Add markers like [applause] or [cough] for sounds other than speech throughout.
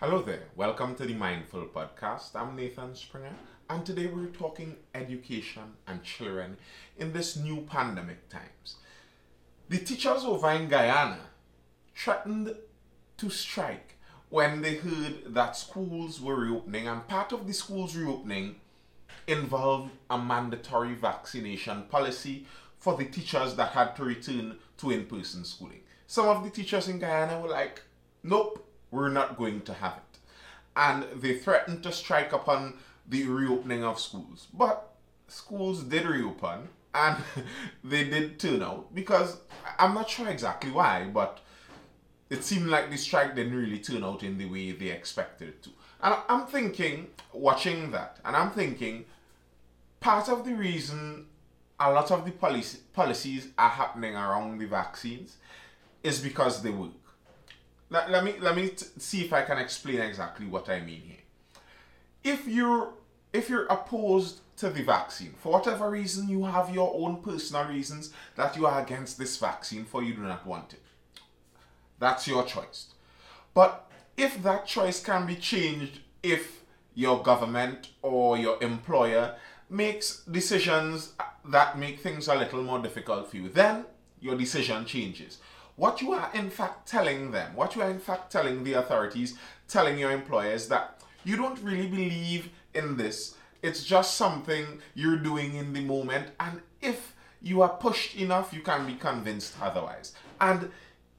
Hello there, welcome to the Mindful Podcast. I'm Nathan Springer, and today we're talking education and children in this new pandemic times. The teachers over in Guyana threatened to strike when they heard that schools were reopening, and part of the schools reopening involved a mandatory vaccination policy for the teachers that had to return to in person schooling. Some of the teachers in Guyana were like, nope, we're not going to have it. And they threatened to strike upon the reopening of schools. But schools did reopen and [laughs] they did turn out because I'm not sure exactly why, but it seemed like the strike didn't really turn out in the way they expected it to. And I'm thinking, watching that, and I'm thinking, part of the reason a lot of the policy, policies are happening around the vaccines is because they work. Let, let me let me t- see if I can explain exactly what I mean here. If you're if you're opposed to the vaccine for whatever reason you have your own personal reasons that you are against this vaccine for you do not want it. That's your choice. But if that choice can be changed if your government or your employer makes decisions that make things a little more difficult for you then your decision changes what you are in fact telling them what you are in fact telling the authorities telling your employers that you don't really believe in this it's just something you're doing in the moment, and if you are pushed enough, you can be convinced otherwise. And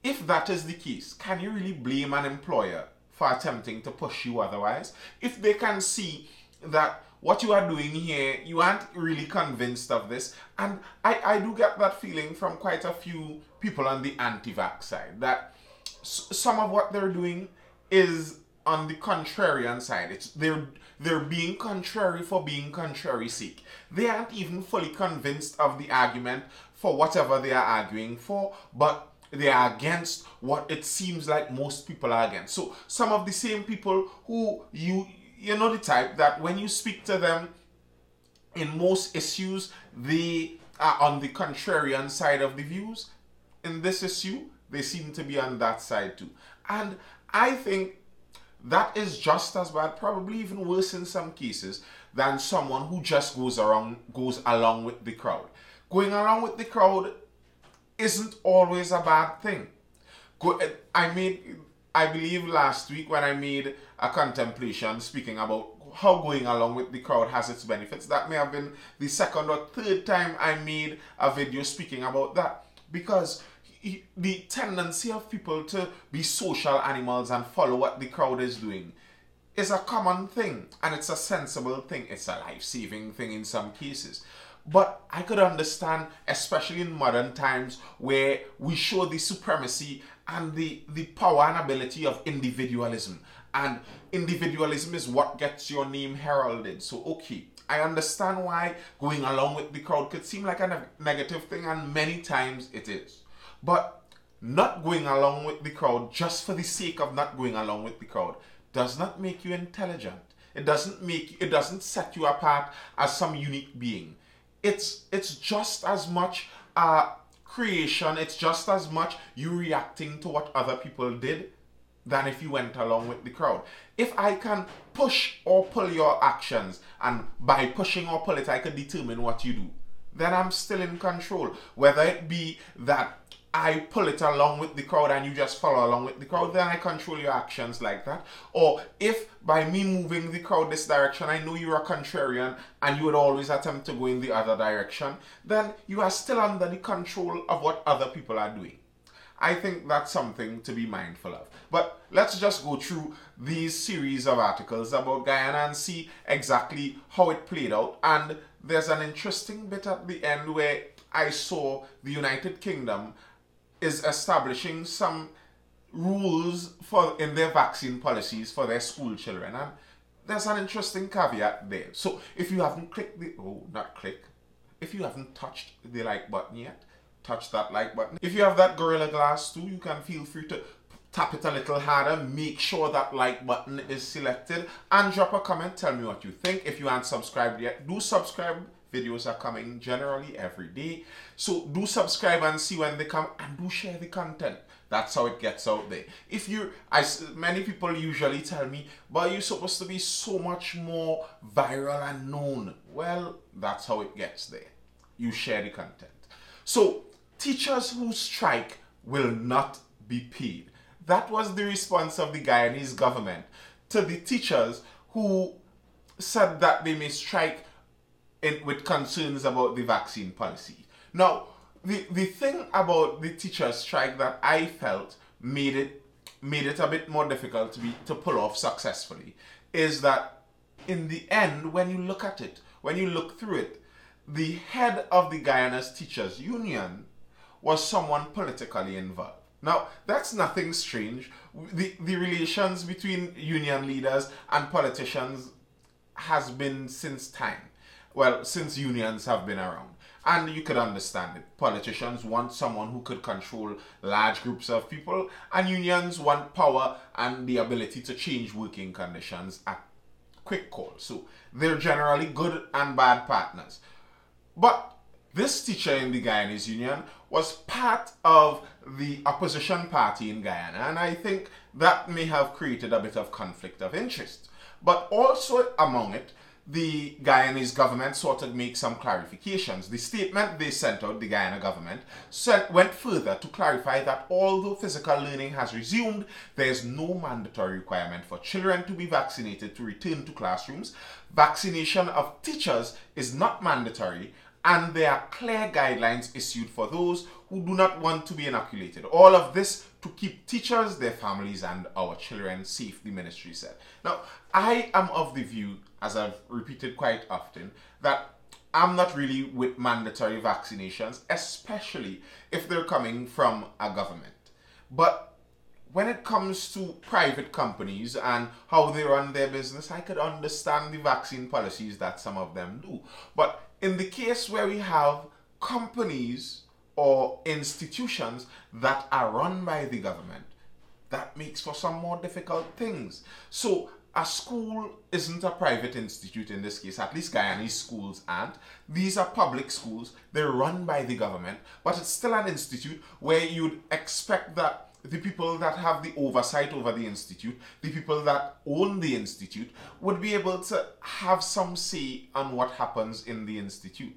if that is the case, can you really blame an employer for attempting to push you otherwise? If they can see that what you are doing here, you aren't really convinced of this. And I, I do get that feeling from quite a few people on the anti vax side that s- some of what they're doing is on the contrarian side. It's they're they're being contrary for being contrary sake. They aren't even fully convinced of the argument for whatever they are arguing for, but they are against what it seems like most people are against. So some of the same people who you you know the type that when you speak to them in most issues they are on the contrarian side of the views. In this issue, they seem to be on that side too. And I think that is just as bad, probably even worse in some cases, than someone who just goes around goes along with the crowd. Going along with the crowd isn't always a bad thing. Go, I made, I believe last week when I made a contemplation speaking about how going along with the crowd has its benefits. That may have been the second or third time I made a video speaking about that because the tendency of people to be social animals and follow what the crowd is doing is a common thing and it's a sensible thing. It's a life saving thing in some cases. But I could understand, especially in modern times where we show the supremacy and the, the power and ability of individualism. And individualism is what gets your name heralded. So, okay, I understand why going along with the crowd could seem like a ne- negative thing, and many times it is. But not going along with the crowd just for the sake of not going along with the crowd does not make you intelligent. It doesn't make it doesn't set you apart as some unique being. It's it's just as much uh, creation. It's just as much you reacting to what other people did than if you went along with the crowd. If I can push or pull your actions, and by pushing or pull it, I can determine what you do, then I'm still in control. Whether it be that I pull it along with the crowd and you just follow along with the crowd, then I control your actions like that. Or if by me moving the crowd this direction, I know you're a contrarian and you would always attempt to go in the other direction, then you are still under the control of what other people are doing. I think that's something to be mindful of. But let's just go through these series of articles about Guyana and see exactly how it played out. And there's an interesting bit at the end where I saw the United Kingdom is establishing some rules for in their vaccine policies for their school children. And there's an interesting caveat there. So if you haven't clicked the oh not click. If you haven't touched the like button yet touch that like button. If you have that gorilla glass too you can feel free to tap it a little harder. Make sure that like button is selected. And drop a comment tell me what you think. If you aren't subscribed yet do subscribe videos are coming generally every day so do subscribe and see when they come and do share the content That's how it gets out there. If you, as many people usually tell me, but you're supposed to be so much more viral and known. Well, that's how it gets there. You share the content. So, teachers who strike will not be paid. That was the response of the Guyanese government to the teachers who said that they may strike in, with concerns about the vaccine policy. Now, the, the thing about the teachers strike that I felt made it made it a bit more difficult to be to pull off successfully is that in the end when you look at it when you look through it the head of the Guyana's teachers union was someone politically involved. Now that's nothing strange. The the relations between union leaders and politicians has been since time well since unions have been around and you could understand it. Politicians want someone who could control large groups of people, and unions want power and the ability to change working conditions at quick call. So they're generally good and bad partners. But this teacher in the Guyanese Union was part of the opposition party in Guyana, and I think that may have created a bit of conflict of interest. But also among it, the Guyanese government sought to make some clarifications. The statement they sent out, the Guyana government, sent, went further to clarify that although physical learning has resumed, there is no mandatory requirement for children to be vaccinated to return to classrooms. Vaccination of teachers is not mandatory, and there are clear guidelines issued for those who do not want to be inoculated. All of this to keep teachers, their families, and our children safe, the ministry said. Now, I am of the view, as I've repeated quite often, that I'm not really with mandatory vaccinations, especially if they're coming from a government. But when it comes to private companies and how they run their business, I could understand the vaccine policies that some of them do. But in the case where we have companies or institutions that are run by the government, that makes for some more difficult things. So a school isn't a private institute in this case, at least Guyanese schools aren't. These are public schools, they're run by the government, but it's still an institute where you'd expect that the people that have the oversight over the institute, the people that own the institute, would be able to have some say on what happens in the institute.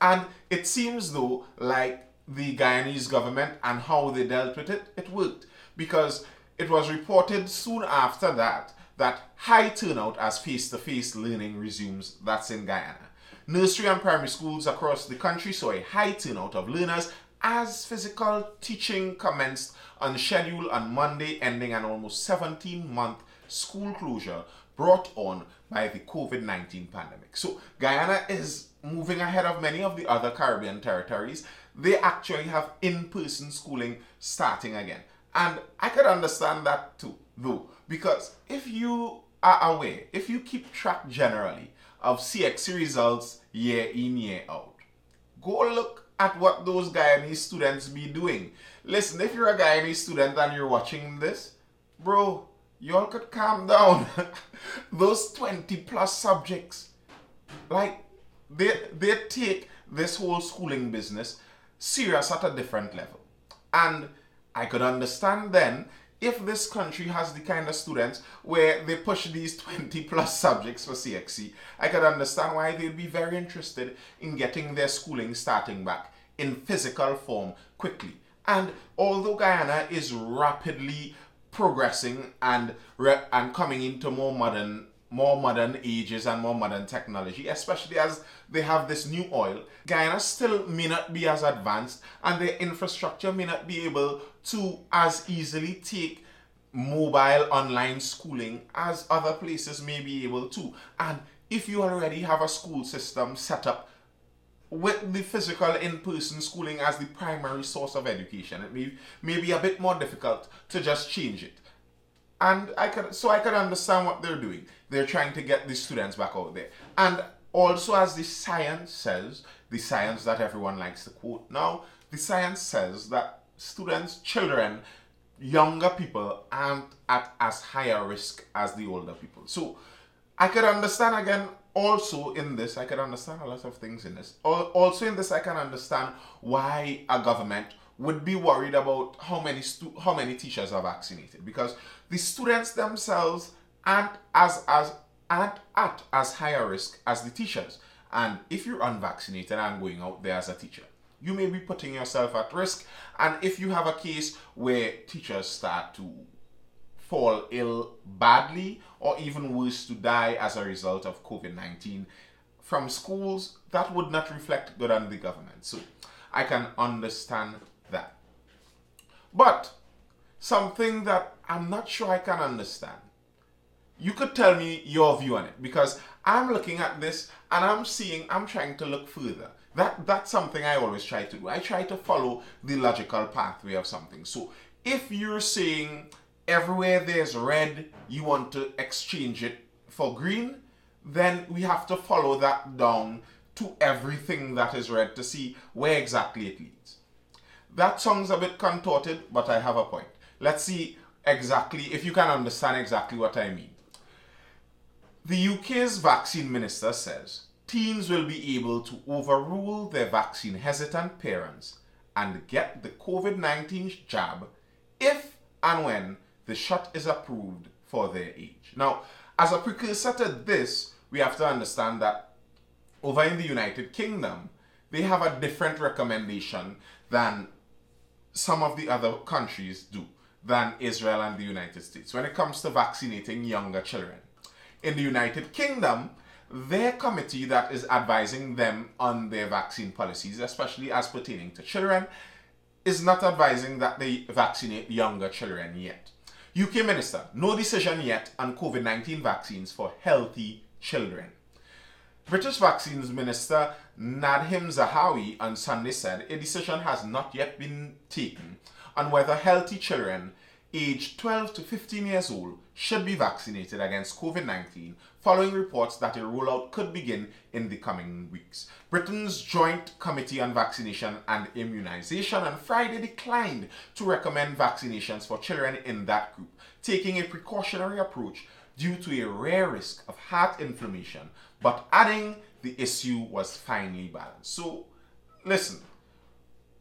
And it seems though like the Guyanese government and how they dealt with it, it worked. Because it was reported soon after that that high turnout as face-to-face learning resumes. That's in Guyana. Nursery and primary schools across the country saw a high turnout of learners as physical teaching commenced on schedule on Monday, ending an almost 17 month school closure brought on by the COVID 19 pandemic. So, Guyana is moving ahead of many of the other Caribbean territories. They actually have in person schooling starting again. And I could understand that too, though, because if you are aware, if you keep track generally of CXC results year in, year out, go look at what those Guyanese students be doing. Listen, if you're a Guyanese student and you're watching this, bro, y'all could calm down. [laughs] those 20 plus subjects, like, they, they take this whole schooling business serious at a different level. And I could understand then if this country has the kind of students where they push these [laughs] 20 plus subjects for CXC, I could understand why they'd be very interested in getting their schooling starting back in physical form quickly. And although Guyana is rapidly progressing and re- and coming into more modern more modern ages and more modern technology, especially as they have this new oil, Guyana still may not be as advanced and their infrastructure may not be able to as easily take mobile online schooling as other places may be able to. And if you already have a school system set up with the physical in-person schooling as the primary source of education, it may, may be a bit more difficult to just change it. And I could so I could understand what they're doing. They're trying to get the students back out there. And also as the science says, the science that everyone likes to quote now, the science says that students, children, younger people aren't at as higher risk as the older people. So I could understand again also in this, I can understand a lot of things in this. Also in this, I can understand why a government would be worried about how many stu- how many teachers are vaccinated because the students themselves aren't as as aren't at as high a risk as the teachers. And if you're unvaccinated and going out there as a teacher, you may be putting yourself at risk. And if you have a case where teachers start to fall ill badly or even worse to die as a result of COVID 19 from schools, that would not reflect good on the government. So I can understand that. But something that I'm not sure I can understand. You could tell me your view on it because I'm looking at this and I'm seeing, I'm trying to look further. That that's something I always try to do. I try to follow the logical pathway of something. So if you're saying everywhere there's red, you want to exchange it for green, then we have to follow that down to everything that is red to see where exactly it leads. That sounds a bit contorted, but I have a point. Let's see exactly if you can understand exactly what I mean. The UK's vaccine minister says teens will be able to overrule their vaccine hesitant parents and get the COVID 19 jab if and when the shot is approved for their age. Now, as a precursor to this, we have to understand that over in the United Kingdom, they have a different recommendation than some of the other countries do, than Israel and the United States, when it comes to vaccinating younger children. In the United Kingdom, their committee that is advising them on their vaccine policies, especially as pertaining to children, is not advising that they vaccinate younger children yet. UK Minister, no decision yet on COVID 19 vaccines for healthy children. British Vaccines Minister Nadhim Zahawi on Sunday said a decision has not yet been taken on whether healthy children aged 12 to 15 years old should be vaccinated against COVID 19 following reports that a rollout could begin in the coming weeks. Britain's Joint Committee on Vaccination and Immunization on Friday declined to recommend vaccinations for children in that group, taking a precautionary approach due to a rare risk of heart inflammation, but adding the issue was finely balanced. So, listen,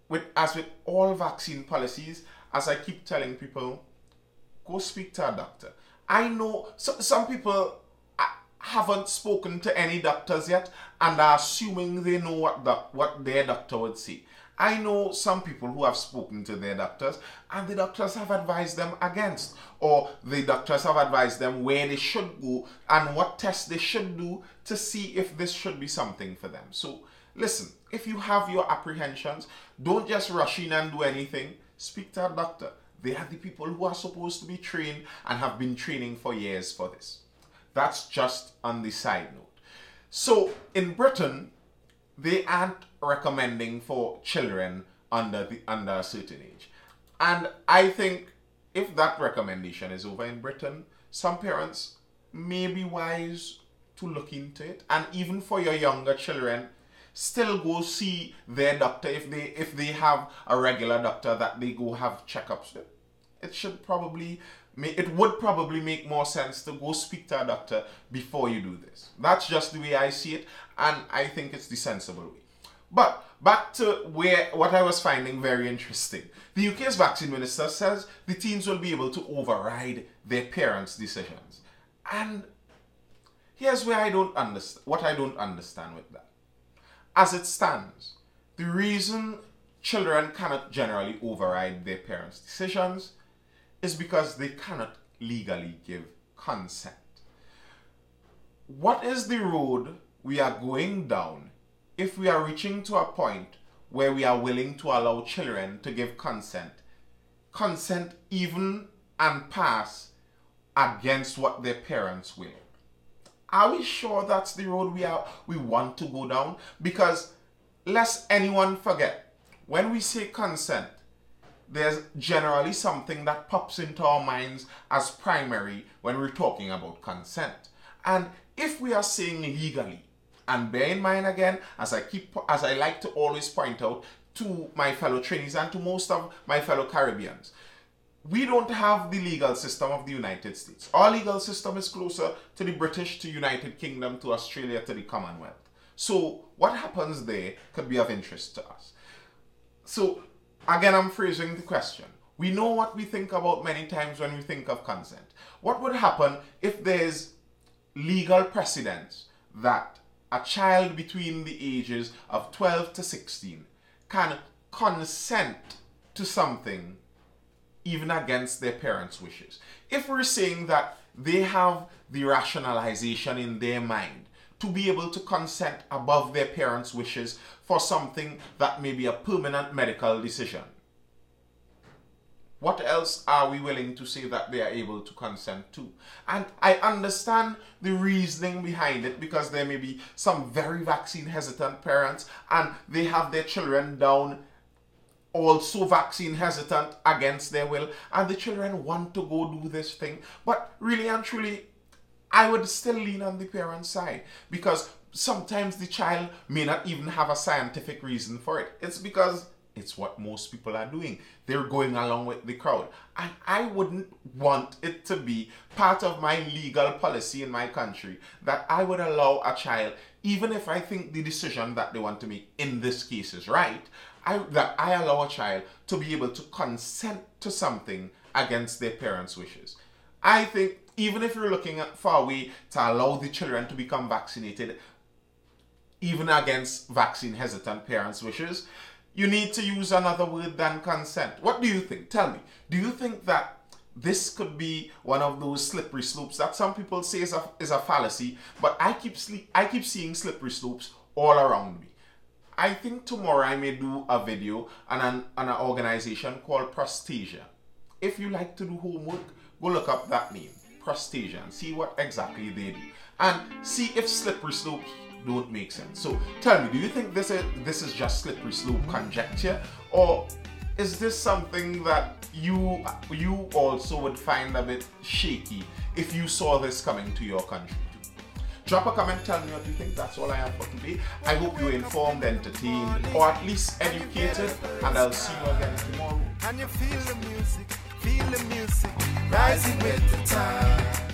with as with all vaccine policies, as I keep telling people, go speak to a doctor. I know so, some people uh, haven't spoken to any doctors yet and are assuming they know what what their doctor would say. I know some people who have spoken to their doctors and the doctors have advised them against, or the doctors have advised them where they should go and what tests they should do to see if this should be something for them. So, listen, if you have your apprehensions, don't just rush in and do anything. Speak to a doctor. They are the people who are supposed to be trained and have been training for years for this. That's just on the side note. So, in Britain, they aren't recommending for children under the under a certain age. And I think if that recommendation is over in Britain, some parents may be wise to look into it. And even for your younger children, still go see their doctor if they if they have a regular doctor that they go have checkups with. It should probably it would probably make more sense to go speak to a doctor before you do this. That's just the way I see it, and I think it's the sensible way. But back to where what I was finding very interesting. The UK's vaccine minister says the teens will be able to override their parents' decisions. And here's where I don't understand what I don't understand with that. As it stands, the reason children cannot generally override their parents' decisions is because they cannot legally give consent. What is the road we are going down if we are reaching to a point where we are willing to allow children to give consent? Consent even and pass against what their parents will. Are we sure that's the road we are we want to go down? Because lest anyone forget, when we say consent, there's generally something that pops into our minds as primary when we're talking about consent. And if we are saying legally, and bear in mind again, as I keep as I like to always point out to my fellow trainees and to most of my fellow Caribbeans, we don't have the legal system of the United States. Our legal system is closer to the British, to United Kingdom, to Australia, to the Commonwealth. So what happens there could be of interest to us. So again, I'm phrasing the question. We know what we think about many times when we think of consent. What would happen if there's legal precedence that a child between the ages of 12 to 16 can consent to something even against their parents' wishes? If we're saying that they have the rationalization in their mind to be able to consent above their parents' wishes for something that may be a permanent medical decision. What else are we willing to say that they are able to consent to? And I understand the reasoning behind it because there may be some very vaccine hesitant parents and they have their children down also vaccine hesitant against their will and the children want to go do this thing but really and truly i would still lean on the parent side because sometimes the child may not even have a scientific reason for it. It's because it's what most people are doing. They're going along with the crowd. And i wouldn't want it to be part of my legal policy in my country that i would allow a child even if i think the decision that they want to make in this case is right I, that I allow a child to be able to consent to something against their parents' wishes. I think even if you're looking at for a way to allow the children to become vaccinated, even against vaccine hesitant parents' wishes, you need to use another word than consent. What do you think? Tell me. Do you think that this could be one of those slippery slopes that some people say is a, is a fallacy, but I keep sleep, I keep seeing slippery slopes all around me. I think tomorrow I may do a video on an, on an organization called Prostasia. If you like to do homework, go look up that name, Prostasia, and see what exactly they do. And see if slippery slopes don't make sense. So tell me, do you think this is this is just slippery slope conjecture? Or is this something that you you also would find a bit shaky if you saw this coming to your country? Drop a comment, tell me what you think. That's all I have for today. I hope you're informed, entertained, or at least educated. And I'll see you again tomorrow. Feel the music, rising with the time.